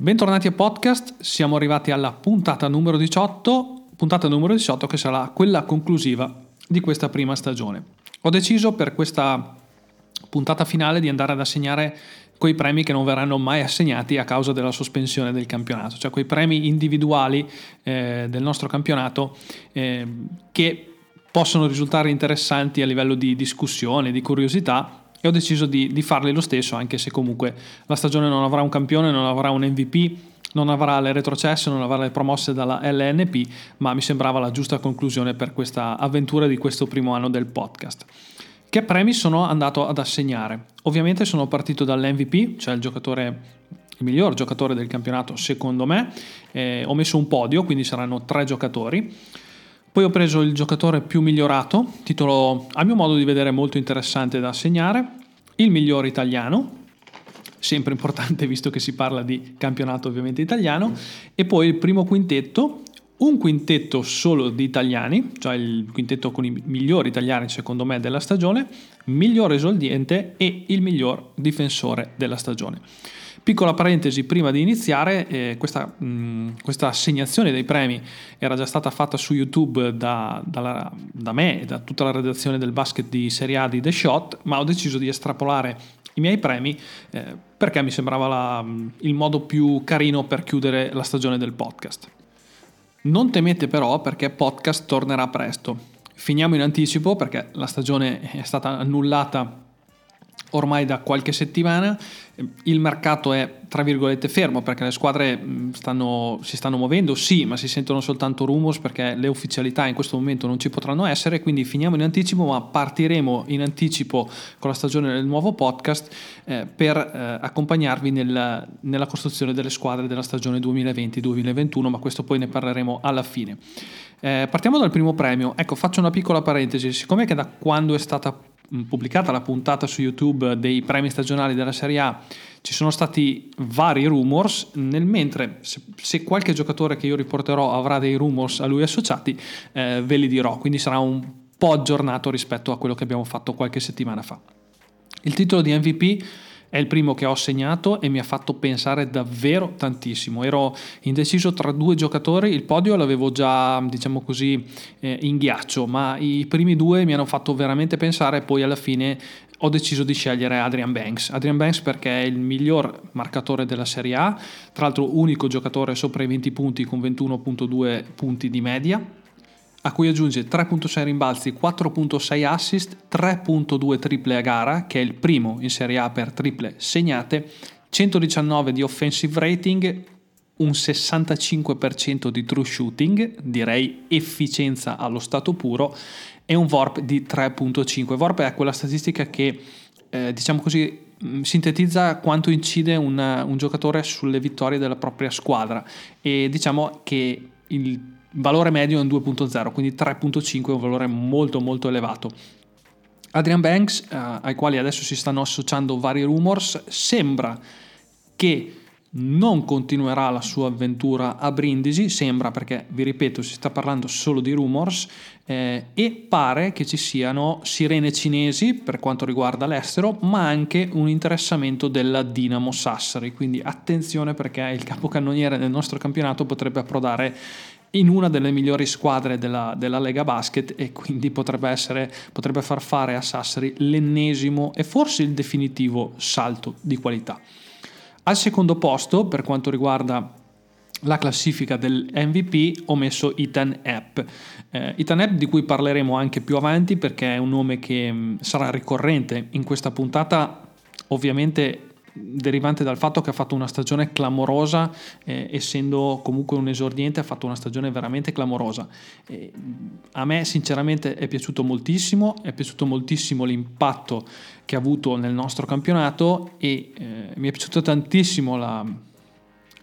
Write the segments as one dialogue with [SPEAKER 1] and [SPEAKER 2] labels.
[SPEAKER 1] Bentornati a podcast, siamo arrivati alla puntata numero 18, puntata numero 18 che sarà quella conclusiva di questa prima stagione. Ho deciso per questa puntata finale di andare ad assegnare quei premi che non verranno mai assegnati a causa della sospensione del campionato, cioè quei premi individuali eh, del nostro campionato eh, che possono risultare interessanti a livello di discussione, di curiosità e ho deciso di, di farli lo stesso, anche se comunque la stagione non avrà un campione, non avrà un MVP, non avrà le retrocesse, non avrà le promosse dalla LNP, ma mi sembrava la giusta conclusione per questa avventura di questo primo anno del podcast. Che premi sono andato ad assegnare? Ovviamente sono partito dall'MVP, cioè il giocatore il miglior giocatore del campionato secondo me, eh, ho messo un podio, quindi saranno tre giocatori. Poi ho preso il giocatore più migliorato, titolo a mio modo di vedere molto interessante da assegnare, il migliore italiano, sempre importante visto che si parla di campionato ovviamente italiano, e poi il primo quintetto, un quintetto solo di italiani, cioè il quintetto con i migliori italiani secondo me della stagione, miglior esordiente e il miglior difensore della stagione. Piccola parentesi prima di iniziare, eh, questa, mh, questa, assegnazione dei premi era già stata fatta su YouTube da, da, da me e da tutta la redazione del basket di Serie A di The Shot, ma ho deciso di estrapolare i miei premi eh, perché mi sembrava la, il modo più carino per chiudere la stagione del podcast. Non temete però perché podcast tornerà presto. Finiamo in anticipo perché la stagione è stata annullata ormai da qualche settimana. Il mercato è tra virgolette fermo perché le squadre stanno, si stanno muovendo, sì, ma si sentono soltanto rumors perché le ufficialità in questo momento non ci potranno essere, quindi finiamo in anticipo, ma partiremo in anticipo con la stagione del nuovo podcast eh, per eh, accompagnarvi nel, nella costruzione delle squadre della stagione 2020-2021, ma questo poi ne parleremo alla fine. Eh, partiamo dal primo premio. Ecco, faccio una piccola parentesi. Siccome che da quando è stata pubblicata la puntata su YouTube dei premi stagionali della Serie A ci sono stati vari rumors, nel mentre se, se qualche giocatore che io riporterò avrà dei rumors a lui associati, eh, ve li dirò, quindi sarà un po' aggiornato rispetto a quello che abbiamo fatto qualche settimana fa. Il titolo di MVP è il primo che ho segnato e mi ha fatto pensare davvero tantissimo. Ero indeciso tra due giocatori, il podio l'avevo già, diciamo così, eh, in ghiaccio, ma i primi due mi hanno fatto veramente pensare e poi alla fine ho deciso di scegliere Adrian Banks. Adrian Banks perché è il miglior marcatore della Serie A, tra l'altro unico giocatore sopra i 20 punti con 21.2 punti di media a cui aggiunge 3.6 rimbalzi, 4.6 assist, 3.2 triple a gara, che è il primo in Serie A per triple segnate, 119 di offensive rating, un 65% di true shooting, direi efficienza allo stato puro, e un VORP di 3.5. VORP è quella statistica che, eh, diciamo così, mm, sintetizza quanto incide un, un giocatore sulle vittorie della propria squadra e diciamo che il valore medio è un 2.0, quindi 3.5 è un valore molto molto elevato. Adrian Banks, eh, ai quali adesso si stanno associando vari rumors, sembra che non continuerà la sua avventura a Brindisi, sembra perché, vi ripeto, si sta parlando solo di rumors eh, e pare che ci siano sirene cinesi per quanto riguarda l'estero, ma anche un interessamento della Dinamo Sassari, quindi attenzione perché il capocannoniere del nostro campionato potrebbe approdare in una delle migliori squadre della, della Lega Basket e quindi potrebbe, essere, potrebbe far fare a Sassari l'ennesimo e forse il definitivo salto di qualità. Al secondo posto, per quanto riguarda la classifica del MVP ho messo Ethan App. Eh, Ethan App di cui parleremo anche più avanti perché è un nome che mh, mm, sarà ricorrente in questa puntata. Ovviamente derivante dal fatto che ha fatto una stagione clamorosa, eh, essendo comunque un esordiente, ha fatto una stagione veramente clamorosa. Eh, a me sinceramente è piaciuto moltissimo, è piaciuto moltissimo l'impatto che ha avuto nel nostro campionato e eh, mi è piaciuta tantissimo la,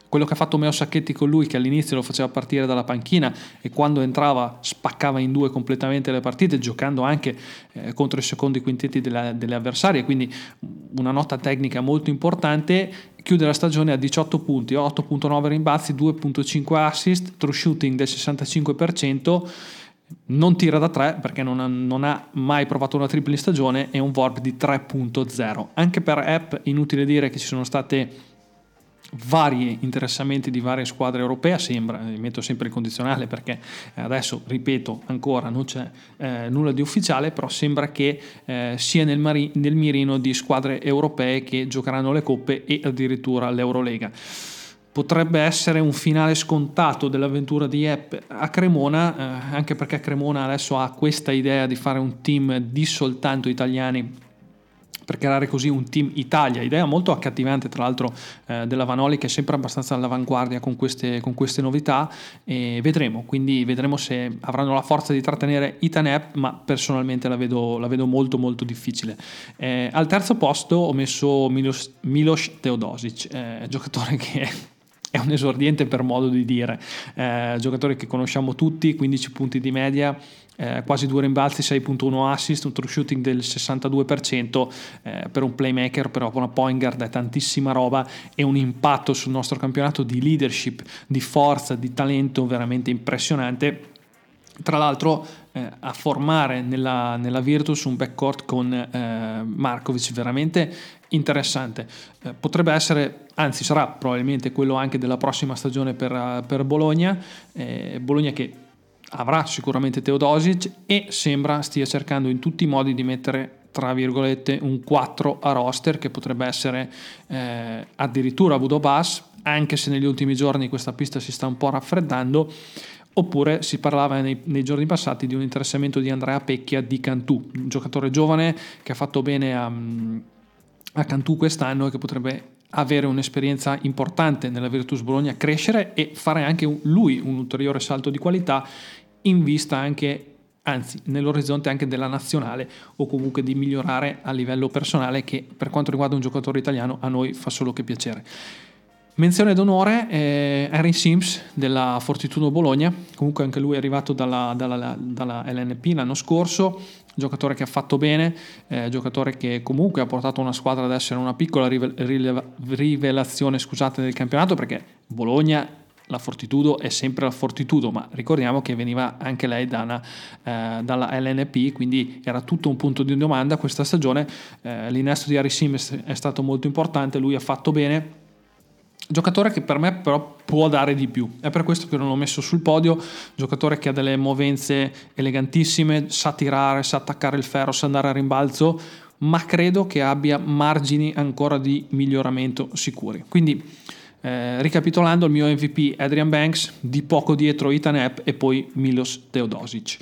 [SPEAKER 1] quello che ha fatto Meo Sacchetti con lui, che all'inizio lo faceva partire dalla panchina e quando entrava spaccava in due completamente le partite, giocando anche eh, contro i secondi quintetti delle, delle avversarie, quindi una nota tecnica molto importante. Chiude la stagione a 18 punti, 8.9 rimbalzi, 2.5 assist, true shooting del 65%. Non tira da 3 perché non ha, non ha, mai provato una triple in stagione e un VORP di 3.0. Anche per app, inutile dire che ci sono state vari interessamenti di varie squadre europee, sembra, mi metto sempre il condizionale perché adesso, ripeto ancora, non c'è eh, nulla di ufficiale, però sembra che eh, sia nel, mari- nel mirino di squadre europee che giocheranno le coppe e addirittura l'Eurolega. Potrebbe essere un finale scontato dell'avventura di Epp a Cremona, eh, anche perché Cremona adesso ha questa idea di fare un team di soltanto italiani per creare così un team Italia, idea molto accattivante tra l'altro eh, della Vanoli che è sempre abbastanza all'avanguardia con queste, con queste novità e vedremo, quindi vedremo se avranno la forza di trattenere Itanep, ma personalmente la vedo, la vedo molto molto difficile. Eh, al terzo posto ho messo Milos, Milos Teodosic, eh, giocatore che è un esordiente per modo di dire, eh, giocatore che conosciamo tutti, 15 punti di media, eh, quasi due rimbalzi, 6.1 assist, un true shooting del 62% eh, per un playmaker, però una point guard è tantissima roba e un impatto sul nostro campionato di leadership, di forza, di talento veramente impressionante. Tra l'altro eh, a formare nella, nella, Virtus un backcourt con eh, Markovic veramente interessante. Eh, potrebbe essere, anzi sarà probabilmente quello anche della prossima stagione per, per Bologna. Eh, Bologna che avrà sicuramente Teodosic e sembra stia cercando in tutti i modi di mettere tra virgolette un 4 a roster che potrebbe essere eh, addirittura Budobas anche se negli ultimi giorni questa pista si sta un po' raffreddando oppure si parlava nei, nei, giorni passati di un interessamento di Andrea Pecchia di Cantù, un giocatore giovane che ha fatto bene a, a Cantù quest'anno e che potrebbe avere un'esperienza importante nella Virtus Bologna, crescere e fare anche lui un ulteriore salto di qualità in vista anche anzi nell'orizzonte anche della nazionale o comunque di migliorare a livello personale che per quanto riguarda un giocatore italiano a noi fa solo che piacere. Menzione d'onore è Harry Sims della Fortitudo Bologna, comunque anche lui è arrivato dalla, dalla, dalla LNP l'anno scorso, giocatore che ha fatto bene, eh, giocatore che comunque ha portato una squadra ad essere una piccola rivelazione scusate, del campionato perché Bologna la Fortitudo è sempre la Fortitudo, ma ricordiamo che veniva anche lei da una, eh, dalla LNP, quindi era tutto un punto di domanda questa stagione. Eh, l'innesto di Harry Sims è stato molto importante, lui ha fatto bene Giocatore che per me però può dare di più, è per questo che non l'ho messo sul podio, giocatore che ha delle movenze elegantissime, sa tirare, sa attaccare il ferro, sa andare a rimbalzo, ma credo che abbia margini ancora di miglioramento sicuri. Quindi eh, ricapitolando il mio MVP Adrian Banks, di poco dietro Ethan Epp e poi Milos Teodosic.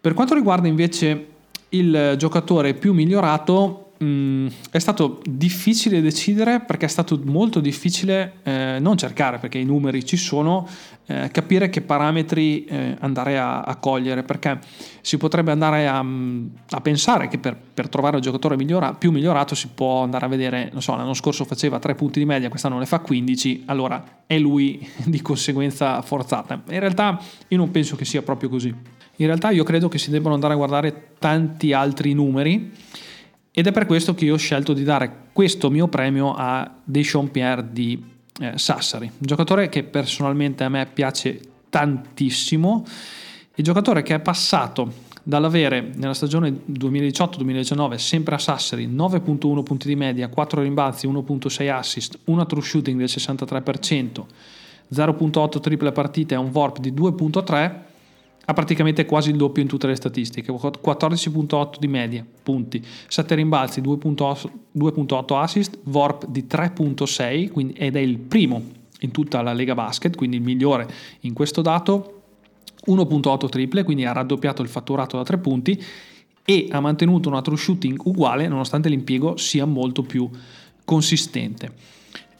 [SPEAKER 1] Per quanto riguarda invece il giocatore più migliorato, Mm, è stato difficile decidere perché è stato molto difficile eh, non cercare perché i numeri ci sono, eh, capire che parametri eh, andare a, a, cogliere perché si potrebbe andare a, a pensare che per, per, trovare un giocatore migliora, più migliorato si può andare a vedere, non so, l'anno scorso faceva 3 punti di media, quest'anno ne fa 15, allora è lui di conseguenza forzata. In realtà io non penso che sia proprio così. In realtà io credo che si debbano andare a guardare tanti altri numeri ed è per questo che io ho scelto di dare questo mio premio a Deschamps Pierre di eh, Sassari, un giocatore che personalmente a me piace tantissimo, il giocatore che è passato dall'avere nella stagione 2018-2019 sempre a Sassari 9.1 punti di media, 4 rimbalzi, 1.6 assist, una true shooting del 63%, 0.8 triple partite e un VORP di 2.3 ha praticamente quasi il doppio in tutte le statistiche, 14.8 di media, punti, 7 rimbalzi, 2.8, 2.8 assist, VORP di 3.6 quindi, ed è il primo in tutta la Lega Basket, quindi il migliore in questo dato, 1.8 triple, quindi ha raddoppiato il fatturato da 3 punti e ha mantenuto una true shooting uguale nonostante l'impiego sia molto più consistente.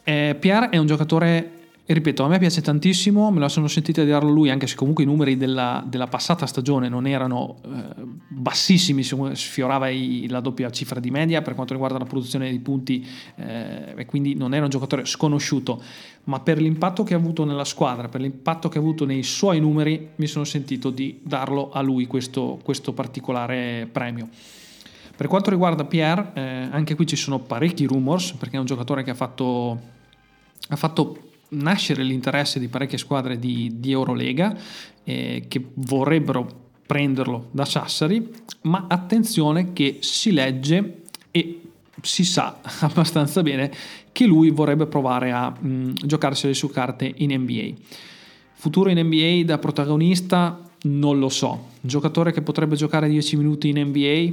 [SPEAKER 1] Eh, Pierre è un giocatore e ripeto, a me piace tantissimo, me la sono sentita dirlo lui, anche se comunque i numeri della, della passata stagione non erano eh, bassissimi, sfiorava i, la doppia cifra di media per quanto riguarda la produzione di punti eh, e quindi non era un giocatore sconosciuto, ma per l'impatto che ha avuto nella squadra, per l'impatto che ha avuto nei suoi numeri, mi sono sentito di darlo a lui questo, questo particolare premio. Per quanto riguarda Pierre, eh, anche qui ci sono parecchi rumors, perché è un giocatore che ha fatto, ha fatto nascere l'interesse di parecchie squadre di, di Eurolega eh, che vorrebbero prenderlo da Sassari, ma attenzione che si legge e si sa abbastanza bene che lui vorrebbe provare a mh, giocarsele su carte in NBA. Futuro in NBA da protagonista non lo so. Giocatore che potrebbe giocare 10 minuti in NBA?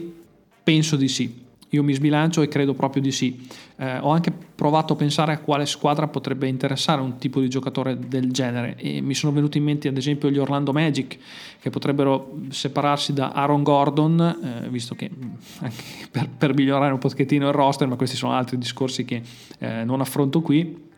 [SPEAKER 1] Penso di sì. Io mi sbilancio e credo proprio di sì. Eh, ho anche provato a pensare a quale squadra potrebbe interessare un tipo di giocatore del genere e mi sono venuti in mente ad esempio gli Orlando Magic che potrebbero separarsi da Aaron Gordon, eh, visto che mm, anche per, per, migliorare un pochettino il roster, ma questi sono altri discorsi che eh, non affronto qui.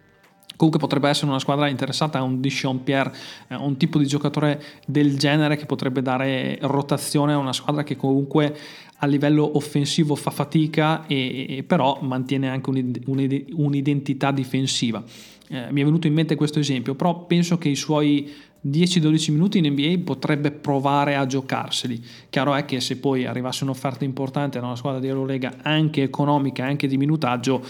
[SPEAKER 1] Comunque potrebbe essere una squadra interessata a un Dishon Pierre, eh, un tipo di giocatore del genere che potrebbe dare rotazione a una squadra che comunque a livello offensivo fa fatica e, e però mantiene anche un'identità difensiva. Eh, mi è venuto in mente questo esempio, però penso che i suoi 10-12 minuti in NBA potrebbe provare a giocarseli. Chiaro è che se poi arrivasse un'offerta importante da una squadra di Eurolega, anche economica, anche di minutaggio,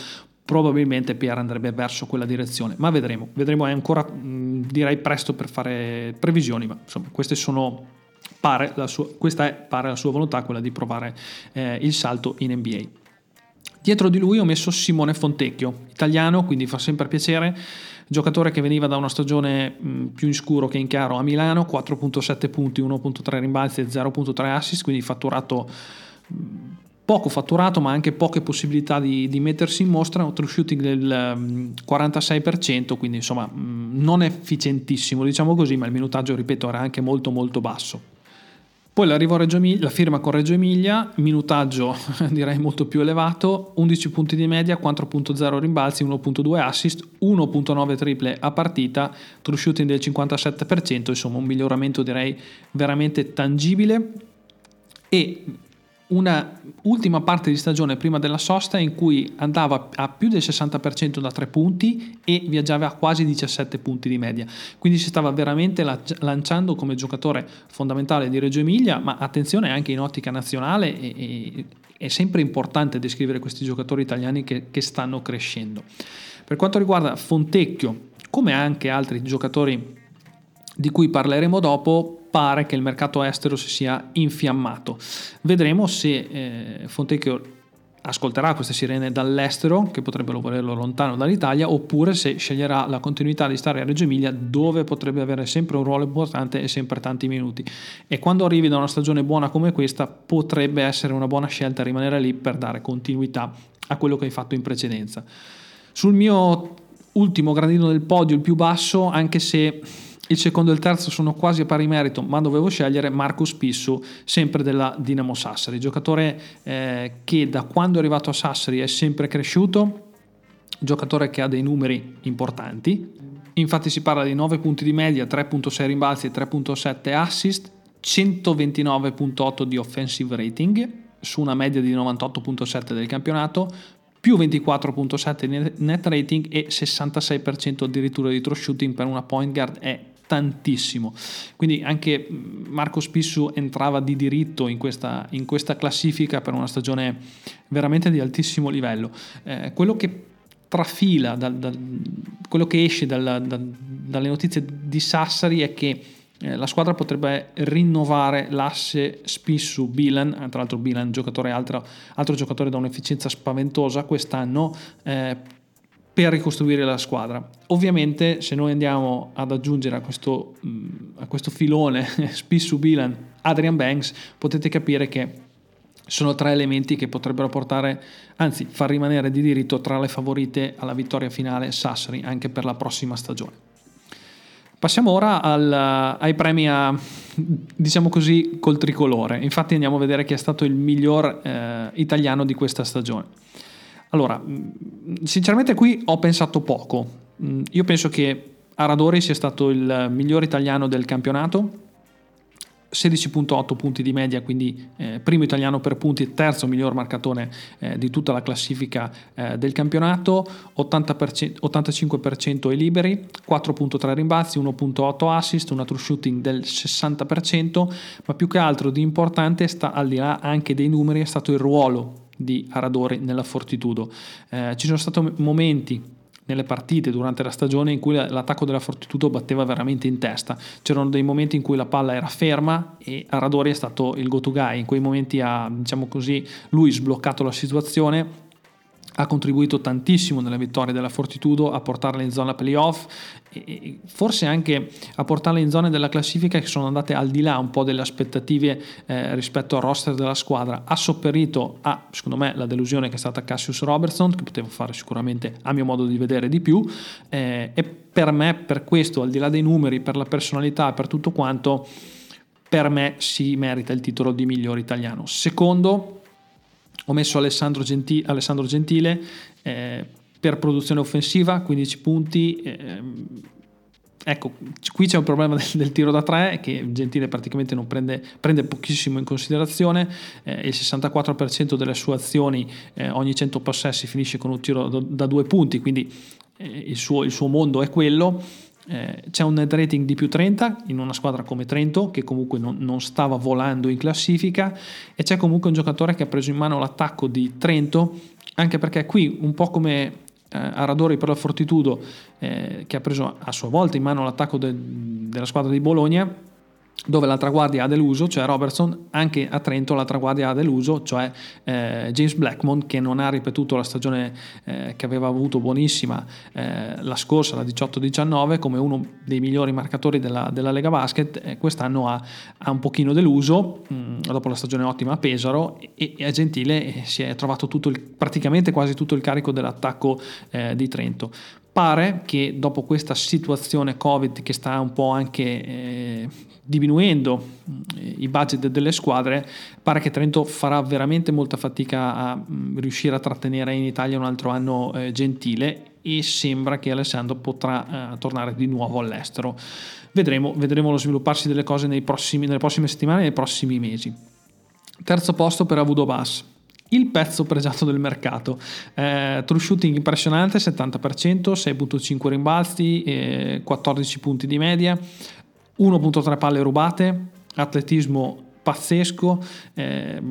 [SPEAKER 1] probabilmente Pierre andrebbe verso quella direzione, ma vedremo, vedremo è ancora direi presto per fare previsioni, ma insomma queste sono pare sua, questa è pare la sua volontà, quella di provare eh, il salto in NBA. Dietro di lui ho messo Simone Fontecchio, italiano, quindi fa sempre piacere, giocatore che veniva da una stagione mh, più in scuro che in chiaro a Milano, 4.7 punti, 1.3 rimbalzi e 0.3 assist, quindi fatturato mh, poco fatturato ma anche poche possibilità di, di mettersi in mostra, un true shooting del um, 46%, quindi insomma mh, non efficientissimo diciamo così, ma il minutaggio ripeto era anche molto molto basso. Poi l'arrivo a Reggio Emilia, la firma con Reggio Emilia, minutaggio direi molto più elevato, 11 punti di media, 4.0 rimbalzi, 1.2 assist, 1.9 triple a partita, true shooting del 57%, insomma un miglioramento direi veramente tangibile e una ultima parte di stagione prima della sosta in cui andava a più del 60% da 3 punti e viaggiava a quasi 17 punti di media. Quindi si stava veramente lanciando come giocatore fondamentale di Reggio Emilia, ma attenzione anche in ottica nazionale e, e, è sempre importante descrivere questi giocatori italiani che, che stanno crescendo. Per quanto riguarda Fontecchio, come anche altri giocatori di cui parleremo dopo, pare che il mercato estero si sia infiammato. Vedremo se eh, Fontecchio ascolterà queste sirene dall'estero, che potrebbero volerlo lontano dall'Italia, oppure se sceglierà la continuità di stare a Reggio Emilia, dove potrebbe avere sempre un ruolo importante e sempre tanti minuti. E quando arrivi da una stagione buona come questa, potrebbe essere una buona scelta rimanere lì per dare continuità a quello che hai fatto in precedenza. Sul mio ultimo gradino del podio, il più basso, anche se il secondo e il terzo sono quasi a pari merito, ma dovevo scegliere Marcus Pissu, sempre della Dinamo Sassari, giocatore eh, che da quando è arrivato a Sassari è sempre cresciuto, giocatore che ha dei numeri importanti, infatti si parla di 9 punti di media, 3.6 rimbalzi e 3.7 assist, 129.8 di offensive rating su una media di 98.7 del campionato, più 24.7 di net rating e 66% addirittura di throw shooting per una point guard. È tantissimo. Quindi anche Marco Spissu entrava di diritto in questa, in questa classifica per una stagione veramente di altissimo livello. Eh, quello che trafila, dal, dal, quello che esce dal, dalle notizie di Sassari è che eh, la squadra potrebbe rinnovare l'asse Spissu Bilan, tra l'altro Bilan giocatore altro, altro giocatore da un'efficienza spaventosa quest'anno eh, per ricostruire la squadra. Ovviamente se noi andiamo ad aggiungere a questo, mm, a questo filone Spissu Bilan Adrian Banks, potete capire che sono tre elementi che potrebbero portare, anzi far rimanere di diritto tra le favorite alla vittoria finale Sassari anche per la prossima stagione. Passiamo ora al, ai premi a, diciamo così, col tricolore. Infatti andiamo a vedere chi è stato il miglior eh, italiano di questa stagione. Allora, mm, sinceramente qui ho pensato poco. Mm, io penso che Aradori sia stato il miglior italiano del campionato, 16.8 punti di media, quindi eh, primo italiano per punti, terzo miglior marcatore eh, di tutta la classifica eh, del campionato, 80%, 85% ai liberi, 4.3 rimbalzi, 1.8 assist, una true shooting del 60%, ma più che altro di importante sta al di là anche dei numeri è stato il ruolo di Aradori nella Fortitudo. Eh, ci sono stati momenti nelle partite durante la stagione in cui l'attacco della Fortitudo batteva veramente in testa. C'erano dei momenti in cui la palla era ferma e Aradori è stato il go-to guy. In quei momenti ha, diciamo così, lui sbloccato la situazione ha contribuito tantissimo nella vittoria della Fortitudo a portarla in zona playoff e forse anche a portarla in zone della classifica che sono andate al di là un po' delle aspettative eh, rispetto al roster della squadra. Ha sopperito a, secondo me, la delusione che è stata Cassius Robertson, che poteva fare sicuramente, a mio modo di vedere, di più. Eh, e per me, per questo, al di là dei numeri, per la personalità, per tutto quanto, per me si merita il titolo di miglior italiano. Secondo, ho messo Alessandro, Gentile, Alessandro Gentile eh, per produzione offensiva, 15 punti. Eh, ecco, qui c'è un problema del, del, tiro da 3 che Gentile praticamente non prende, prende pochissimo in considerazione. Eh, il 64% delle sue azioni eh, ogni 100 possessi finisce con un tiro da, da due punti, quindi eh, il suo, il suo mondo è quello eh, c'è un net rating di più 30 in una squadra come Trento che comunque non, non, stava volando in classifica e c'è comunque un giocatore che ha preso in mano l'attacco di Trento anche perché qui un po' come eh, a per la Fortitudo eh, che ha preso a sua volta in mano l'attacco de, della squadra di Bologna dove l'altra guardia ha deluso, cioè Robertson, anche a Trento l'altra guardia ha deluso, cioè eh, James Blackmon che non ha ripetuto la stagione eh, che aveva avuto buonissima eh, la scorsa, la 18-19, come uno dei migliori marcatori della, della Lega Basket, quest'anno ha, ha, un pochino deluso, mh, mm, dopo la stagione ottima a Pesaro, e, e a Gentile si è trovato il, praticamente quasi tutto il carico dell'attacco eh, di Trento. Pare che dopo questa situazione Covid che sta un po' anche eh, diminuendo eh, i budget delle squadre, pare che Trento farà veramente molta fatica a mm, riuscire a trattenere in Italia un altro anno eh, gentile e sembra che Alessandro potrà eh, tornare di nuovo all'estero. Vedremo, vedremo lo svilupparsi delle cose prossimi, nelle prossime settimane e nei prossimi mesi. Terzo posto per Avudo Bass il pezzo pregiato del mercato. Eh, true shooting impressionante, 70%, 6.5 rimbalzi, eh, 14 punti di media, 1.3 palle rubate, atletismo pazzesco, eh,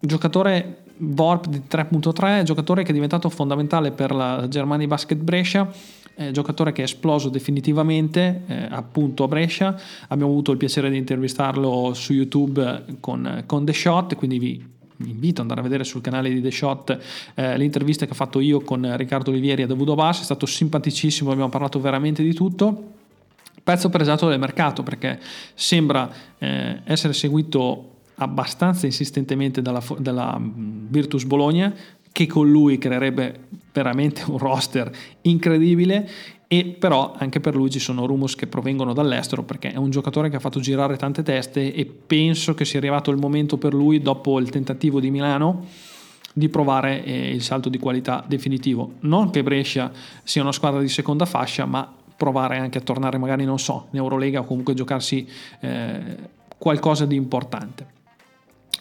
[SPEAKER 1] giocatore Vorp di 3.3, giocatore che è diventato fondamentale per la Germania Basket Brescia, eh, giocatore che è esploso definitivamente eh, appunto a Brescia. Abbiamo avuto il piacere di intervistarlo su YouTube con, con The Shot, quindi vi vi invito ad andare a vedere sul canale di The Shot eh, l'intervista che ho fatto io con Riccardo Olivieri a Davudo Bass, è stato simpaticissimo, abbiamo parlato veramente di tutto. Pezzo presato del mercato perché sembra eh, essere seguito abbastanza insistentemente dalla, dalla mm, Virtus Bologna che con lui creerebbe veramente un roster incredibile e però anche per lui ci sono rumors che provengono dall'estero perché è un giocatore che ha fatto girare tante teste e penso che sia arrivato il momento per lui dopo il tentativo di Milano di provare eh, il salto di qualità definitivo. Non che Brescia sia una squadra di seconda fascia, ma provare anche a tornare magari, non so, in Eurolega o comunque giocarsi eh, qualcosa di importante.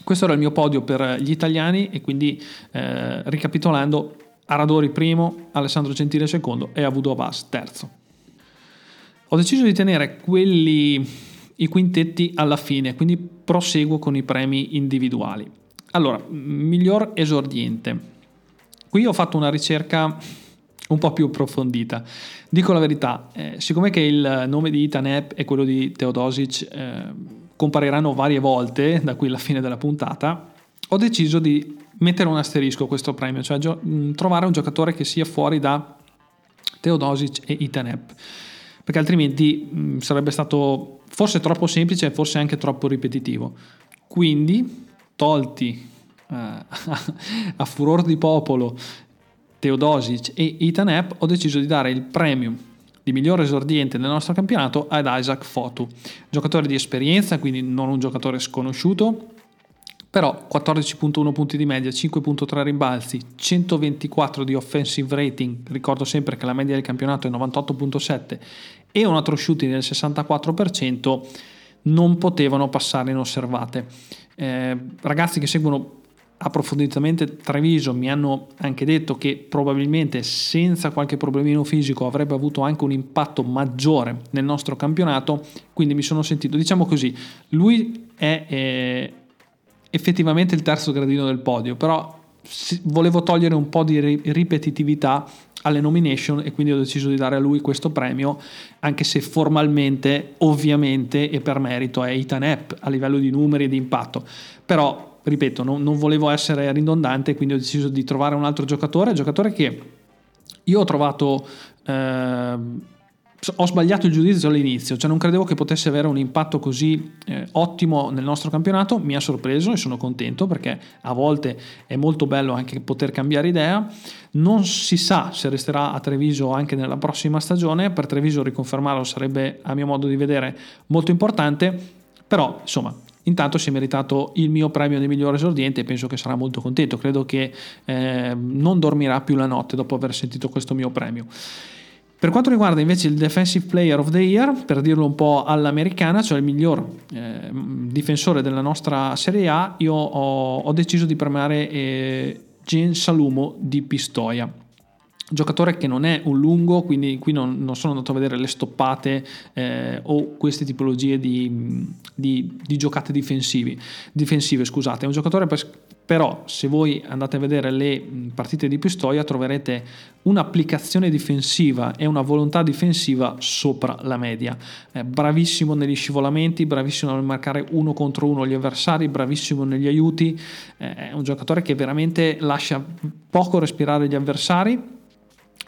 [SPEAKER 1] Questo era il mio podio per gli italiani e quindi eh, ricapitolando Aradori primo, Alessandro Gentile secondo e Avudo Abbas terzo. Ho deciso di tenere quelli, i quintetti alla fine, quindi proseguo con i premi individuali. Allora, miglior esordiente. Qui ho fatto una ricerca un po' più approfondita. Dico la verità, eh, siccome che il nome di Itanep e quello di Teodosic eh, compariranno varie volte da qui alla fine della puntata, ho deciso di mettere un asterisco a questo premio, cioè gio- mm, trovare un giocatore che sia fuori da Teodosic e Itanep, perché altrimenti mh, mm, sarebbe stato forse troppo semplice e forse anche troppo ripetitivo. Quindi, tolti uh, a furor di popolo Teodosic e Itanep, ho deciso di dare il premio di miglior esordiente nel nostro campionato ad Isaac Fotu, giocatore di esperienza, quindi non un giocatore sconosciuto, però 14.1 punti di media, 5.3 rimbalzi, 124 di offensive rating, ricordo sempre che la media del campionato è 98.7 e un altro shooting del 64%, non potevano passare inosservate. Eh, ragazzi che seguono approfonditamente Treviso mi hanno anche detto che probabilmente senza qualche problemino fisico avrebbe avuto anche un impatto maggiore nel nostro campionato, quindi mi sono sentito, diciamo così, lui è... Eh, effettivamente il terzo gradino del podio, però volevo togliere un po' di ripetitività alle nomination e quindi ho deciso di dare a lui questo premio, anche se formalmente, ovviamente e per merito è Ethan App a livello di numeri e di impatto. Però ripeto, non, non volevo essere ridondante, quindi ho deciso di trovare un altro giocatore, giocatore che io ho trovato... Eh, ho sbagliato il giudizio all'inizio, cioè non credevo che potesse avere un impatto così eh, ottimo nel nostro campionato, mi ha sorpreso e sono contento perché a volte è molto bello anche poter cambiare idea, non si sa se resterà a Treviso anche nella prossima stagione, per Treviso riconfermarlo sarebbe a mio modo di vedere molto importante, però insomma intanto si è meritato il mio premio di migliore esordiente e penso che sarà molto contento, credo che eh, non dormirà più la notte dopo aver sentito questo mio premio. Per quanto riguarda invece il Defensive Player of the Year, per dirlo un po' all'americana, cioè il miglior eh, difensore della nostra Serie A, io ho, ho deciso di premiare eh, Gen Salumo di Pistoia giocatore che non è un lungo, quindi qui non, non sono andato a vedere le stoppate eh, o queste tipologie di, di, di giocate difensive, scusate, è un giocatore per, però se voi andate a vedere le partite di Pistoia troverete un'applicazione difensiva e una volontà difensiva sopra la media. È bravissimo negli scivolamenti, bravissimo nel marcare uno contro uno gli avversari, bravissimo negli aiuti, è un giocatore che veramente lascia poco respirare gli avversari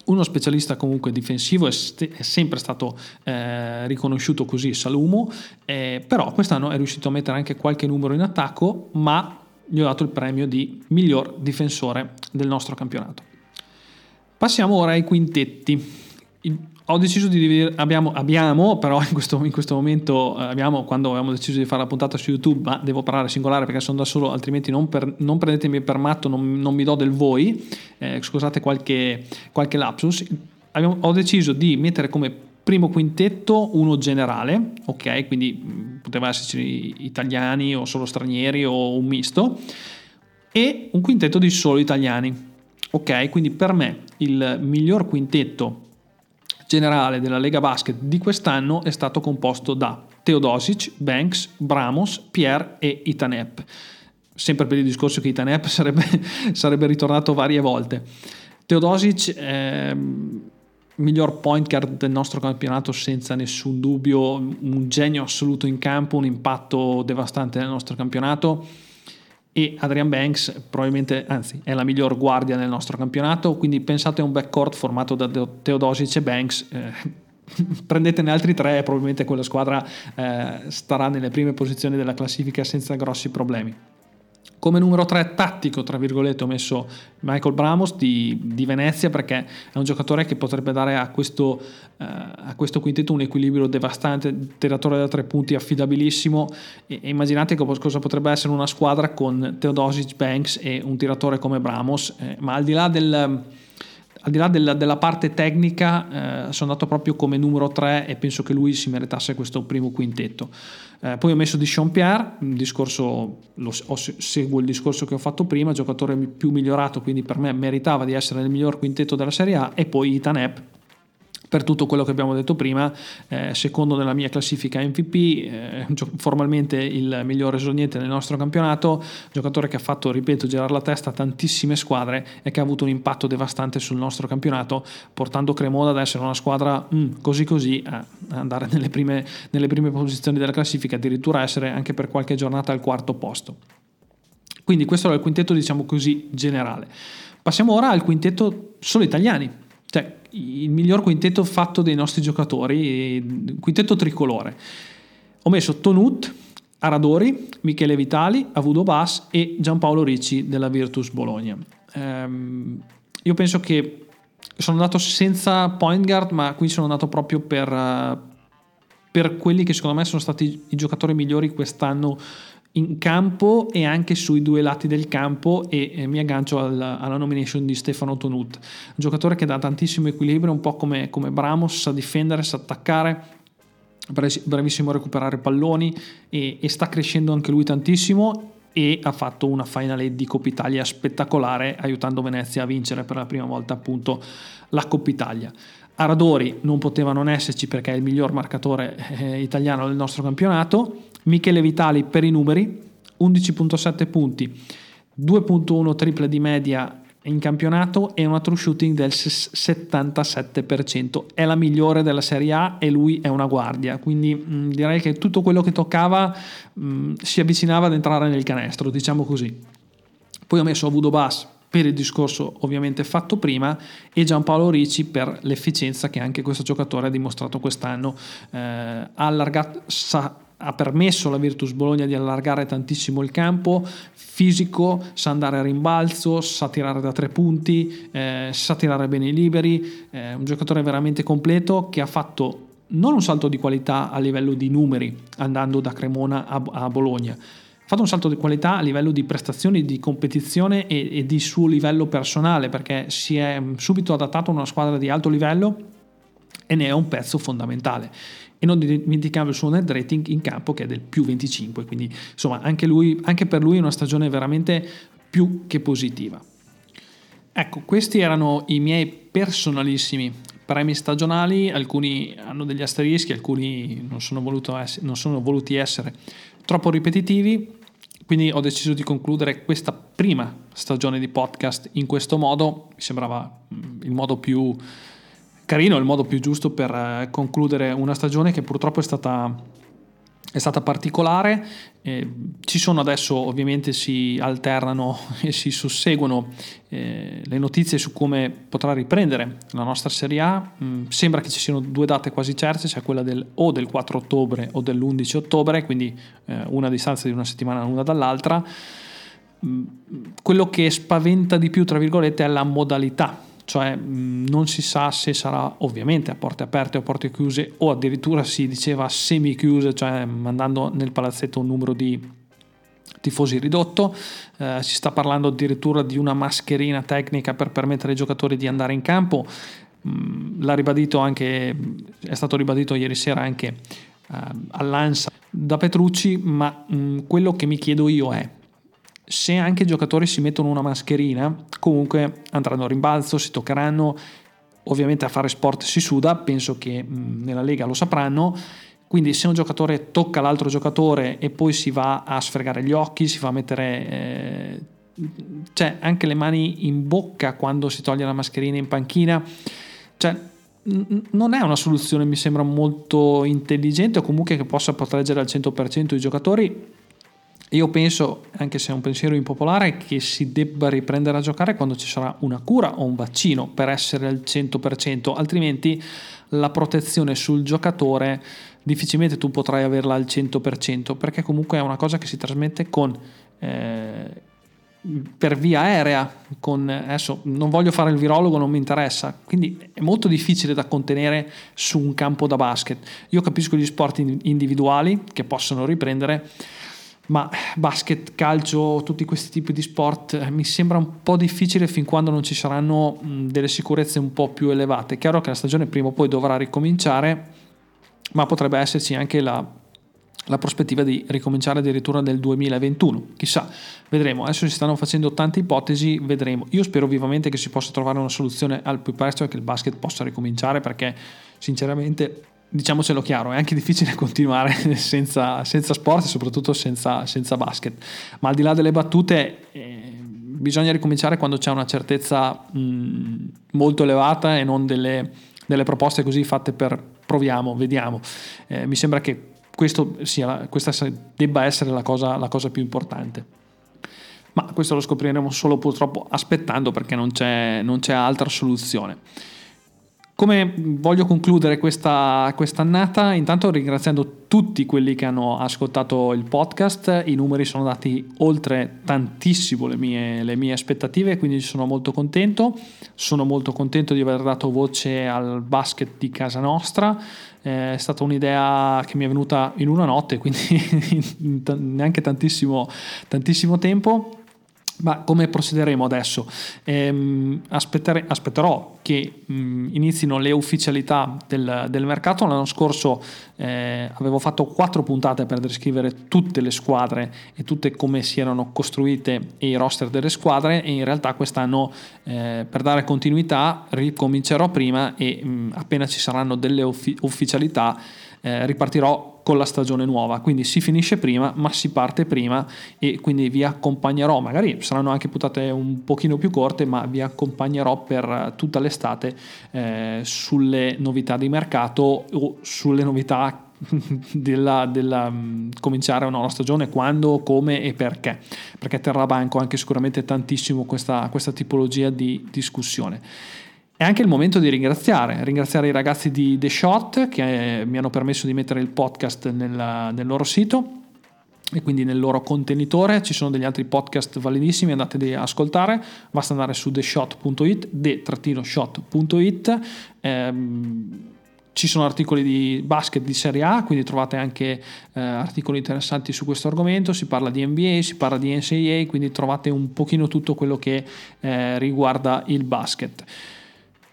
[SPEAKER 1] uno specialista comunque difensivo, è, st- è sempre stato eh, riconosciuto così Salumo, eh, però quest'anno è riuscito a mettere anche qualche numero in attacco, ma gli ho dato il premio di miglior difensore del nostro campionato. Passiamo ora ai quintetti. Ho deciso di dividere, abbiamo, abbiamo però in questo, in questo, momento, eh, abbiamo, quando abbiamo deciso di fare la puntata su YouTube, ma devo parlare singolare perché sono da solo, altrimenti non, per, non prendetemi per matto, non, non, mi do del voi, eh, scusate qualche, qualche lapsus. Abbiamo, ho deciso di mettere come primo quintetto uno generale, ok, quindi mm, poteva esserci italiani o solo stranieri o un misto, e un quintetto di solo italiani. Ok, quindi per me il miglior quintetto generale della Lega Basket di quest'anno è stato composto da Teodosic, Banks, Bramos, Pierre e Itanep. Sempre per il discorso che Itanep sarebbe, sarebbe ritornato varie volte. Teodosic è miglior point guard del nostro campionato senza nessun dubbio, un genio assoluto in campo, un impatto devastante nel nostro campionato e Adrian Banks probabilmente, anzi, è la miglior guardia nel nostro campionato, quindi pensate a un backcourt formato da Teodosic e Banks, eh, prendetene altri tre e probabilmente quella squadra eh, starà nelle prime posizioni della classifica senza grossi problemi. Come numero 3 tattico, tra virgolette, ho messo Michael Bramos di, di Venezia perché è un giocatore che potrebbe dare a questo, uh, a questo quintetto un equilibrio devastante, tiratore da tre punti affidabilissimo e, e immaginate cosa potrebbe essere una squadra con Teodosic, Banks e un tiratore come Bramos, eh, ma al di là del al di là della, della parte tecnica, eh, sono andato proprio come numero 3 e penso che lui si meritasse questo primo quintetto. Eh, poi ho messo di Jean-Pierre, discorso, lo, ho, seguo il discorso che ho fatto prima, giocatore più migliorato, quindi per me meritava di essere nel miglior quintetto della Serie A, e poi Itanep per tutto quello che abbiamo detto prima, eh, secondo nella mia classifica MVP, eh, formalmente il migliore esordiente nel nostro campionato, giocatore che ha fatto, ripeto, girare la testa a tantissime squadre e che ha avuto un impatto devastante sul nostro campionato, portando Cremona ad essere una squadra mm, così così, a andare nelle prime, nelle prime posizioni della classifica, addirittura essere anche per qualche giornata al quarto posto. Quindi questo era il quintetto, diciamo così, generale. Passiamo ora al quintetto solo italiani, cioè il miglior quintetto fatto dei nostri giocatori, quintetto tricolore. Ho messo Tonut, Aradori, Michele Vitali, Avudo Bass e Giampaolo Ricci della Virtus Bologna. Ehm, io penso che sono andato senza point guard, ma qui sono andato proprio per, per quelli che secondo me sono stati i giocatori migliori quest'anno in campo e anche sui due lati del campo e mi aggancio alla, alla, nomination di Stefano Tonut, un giocatore che dà tantissimo equilibrio, un po' come, come Bramos, sa difendere, sa attaccare, bravissimo a recuperare palloni e, e, sta crescendo anche lui tantissimo e ha fatto una finale di Coppa Italia spettacolare aiutando Venezia a vincere per la prima volta appunto la Coppa Italia. Aradori non poteva non esserci perché è il miglior marcatore eh, italiano del nostro campionato Michele Vitali per i numeri, 11.7 punti, 2.1 triple di media in campionato e una true shooting del 77%. È la migliore della Serie A e lui è una guardia, quindi mh, direi che tutto quello che toccava mh, si avvicinava ad entrare nel canestro, diciamo così. Poi ho messo Avudo Bass per il discorso ovviamente fatto prima e Giampaolo Ricci per l'efficienza che anche questo giocatore ha dimostrato quest'anno. Eh, ha, allargato, sa, ha permesso alla Virtus Bologna di allargare tantissimo il campo, fisico, sa andare a rimbalzo, sa tirare da tre punti, eh, sa tirare bene i liberi, eh, un giocatore veramente completo che ha fatto non un salto di qualità a livello di numeri andando da Cremona a, a Bologna, fatto un salto di qualità a livello di prestazioni, di competizione e, e, di suo livello personale, perché si è subito adattato a una squadra di alto livello e ne è un pezzo fondamentale. E non dimentichiamo il suo net rating in campo che è del più 25, quindi insomma anche, lui, anche per lui è una stagione veramente più che positiva. Ecco, questi erano i miei personalissimi premi stagionali, alcuni hanno degli asterischi, alcuni non sono, essere, non sono voluti essere troppo ripetitivi, quindi ho deciso di concludere questa prima stagione di podcast in questo modo, mi sembrava mm, il modo più carino, il modo più giusto per eh, concludere una stagione che purtroppo è stata è stata particolare, eh, ci sono adesso ovviamente si alternano e si susseguono eh, le notizie su come potrà riprendere la nostra Serie A, mm, sembra che ci siano due date quasi certe, cioè quella del, o del 4 ottobre o dell'11 ottobre, quindi eh, una distanza di una settimana l'una dall'altra. Mm, quello che spaventa di più, tra virgolette, è la modalità cioè non si sa se sarà ovviamente a porte aperte o porte chiuse o addirittura si diceva semi chiuse, cioè mandando nel palazzetto un numero di tifosi ridotto, eh, si sta parlando addirittura di una mascherina tecnica per permettere ai giocatori di andare in campo, mm, l'ha ribadito anche, è stato ribadito ieri sera anche eh, all'ANSA da Petrucci, ma mh, quello che mi chiedo io è se anche i giocatori si mettono una mascherina, comunque andranno a rimbalzo, si toccheranno, ovviamente a fare sport si suda, penso che mh, nella Lega lo sapranno, quindi se un giocatore tocca l'altro giocatore e poi si va a sfregare gli occhi, si va a mettere eh, cioè, anche le mani in bocca quando si toglie la mascherina in panchina, cioè, n- non è una soluzione mi sembra molto intelligente o comunque che possa proteggere al 100% i giocatori io penso, anche se è un pensiero impopolare, che si debba riprendere a giocare quando ci sarà una cura o un vaccino per essere al 100%, altrimenti la protezione sul giocatore difficilmente tu potrai averla al 100%, perché comunque è una cosa che si trasmette con... Eh, per via aerea, con, adesso non voglio fare il virologo, non mi interessa, quindi è molto difficile da contenere su un campo da basket. Io capisco gli sport individuali che possono riprendere, ma basket, calcio, tutti questi tipi di sport eh, mi sembra un po' difficile fin quando non ci saranno delle sicurezze un po' più elevate. È chiaro che la stagione prima o poi dovrà ricominciare, ma potrebbe esserci anche la, la prospettiva di ricominciare addirittura nel 2021. Chissà, vedremo. Adesso si stanno facendo tante ipotesi, vedremo. Io spero vivamente che si possa trovare una soluzione al più presto e che il basket possa ricominciare perché sinceramente diciamocelo chiaro, è anche difficile continuare senza, senza sport e soprattutto senza, senza, basket. Ma al di là delle battute, eh, bisogna ricominciare quando c'è una certezza mh, molto elevata e non delle, delle, proposte così fatte per proviamo, vediamo. Eh, mi sembra che sia, questa debba essere la cosa, la cosa più importante. Ma questo lo scopriremo solo purtroppo aspettando perché non c'è, non c'è altra soluzione. Come voglio concludere questa annata? Intanto ringraziando tutti quelli che hanno ascoltato il podcast, i numeri sono andati oltre tantissimo le mie, le mie aspettative, quindi sono molto contento. Sono molto contento di aver dato voce al basket di casa nostra. È stata un'idea che mi è venuta in una notte, quindi neanche tantissimo, tantissimo tempo ma come procederemo adesso? Ehm, aspetterò che mh, mm, inizino le ufficialità del, del mercato. L'anno scorso eh, avevo fatto quattro puntate per descrivere tutte le squadre e tutte come si erano costruite i roster delle squadre e in realtà quest'anno eh, per dare continuità ricomincerò prima e mh, mm, appena ci saranno delle uffi- ufficialità eh, ripartirò con la stagione nuova. Quindi si finisce prima, ma si parte prima e quindi vi accompagnerò, magari saranno anche puntate un pochino più corte, ma vi accompagnerò per tutta l'estate eh, sulle novità di mercato o sulle novità della, della um, cominciare una nuova stagione, quando, come e perché, perché terrà banco anche sicuramente tantissimo questa, questa tipologia di discussione. È anche il momento di ringraziare, ringraziare i ragazzi di The Shot che mi hanno permesso di mettere il podcast nel, nel loro sito e quindi nel loro contenitore ci sono degli altri podcast validissimi, andate ad ascoltare, basta andare su theshot.it, the-shot.it. Ehm, ci sono articoli di basket di Serie A, quindi trovate anche eh, articoli interessanti su questo argomento, si parla di NBA, si parla di NCAA, quindi trovate un pochino tutto quello che eh, riguarda il basket.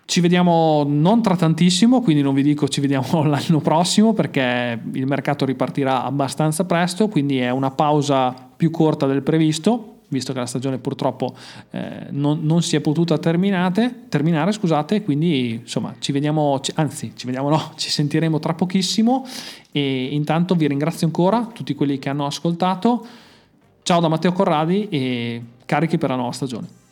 [SPEAKER 1] Ci vediamo non tra tantissimo, quindi non vi dico ci vediamo l'anno prossimo perché il mercato ripartirà abbastanza presto, quindi è una pausa più corta del previsto, visto che la stagione purtroppo eh, non, non, si è potuta terminare, scusate, quindi insomma ci vediamo, anzi ci vediamo no, ci sentiremo tra pochissimo e intanto vi ringrazio ancora tutti quelli che hanno ascoltato. Ciao da Matteo Corradi e carichi per la nuova stagione.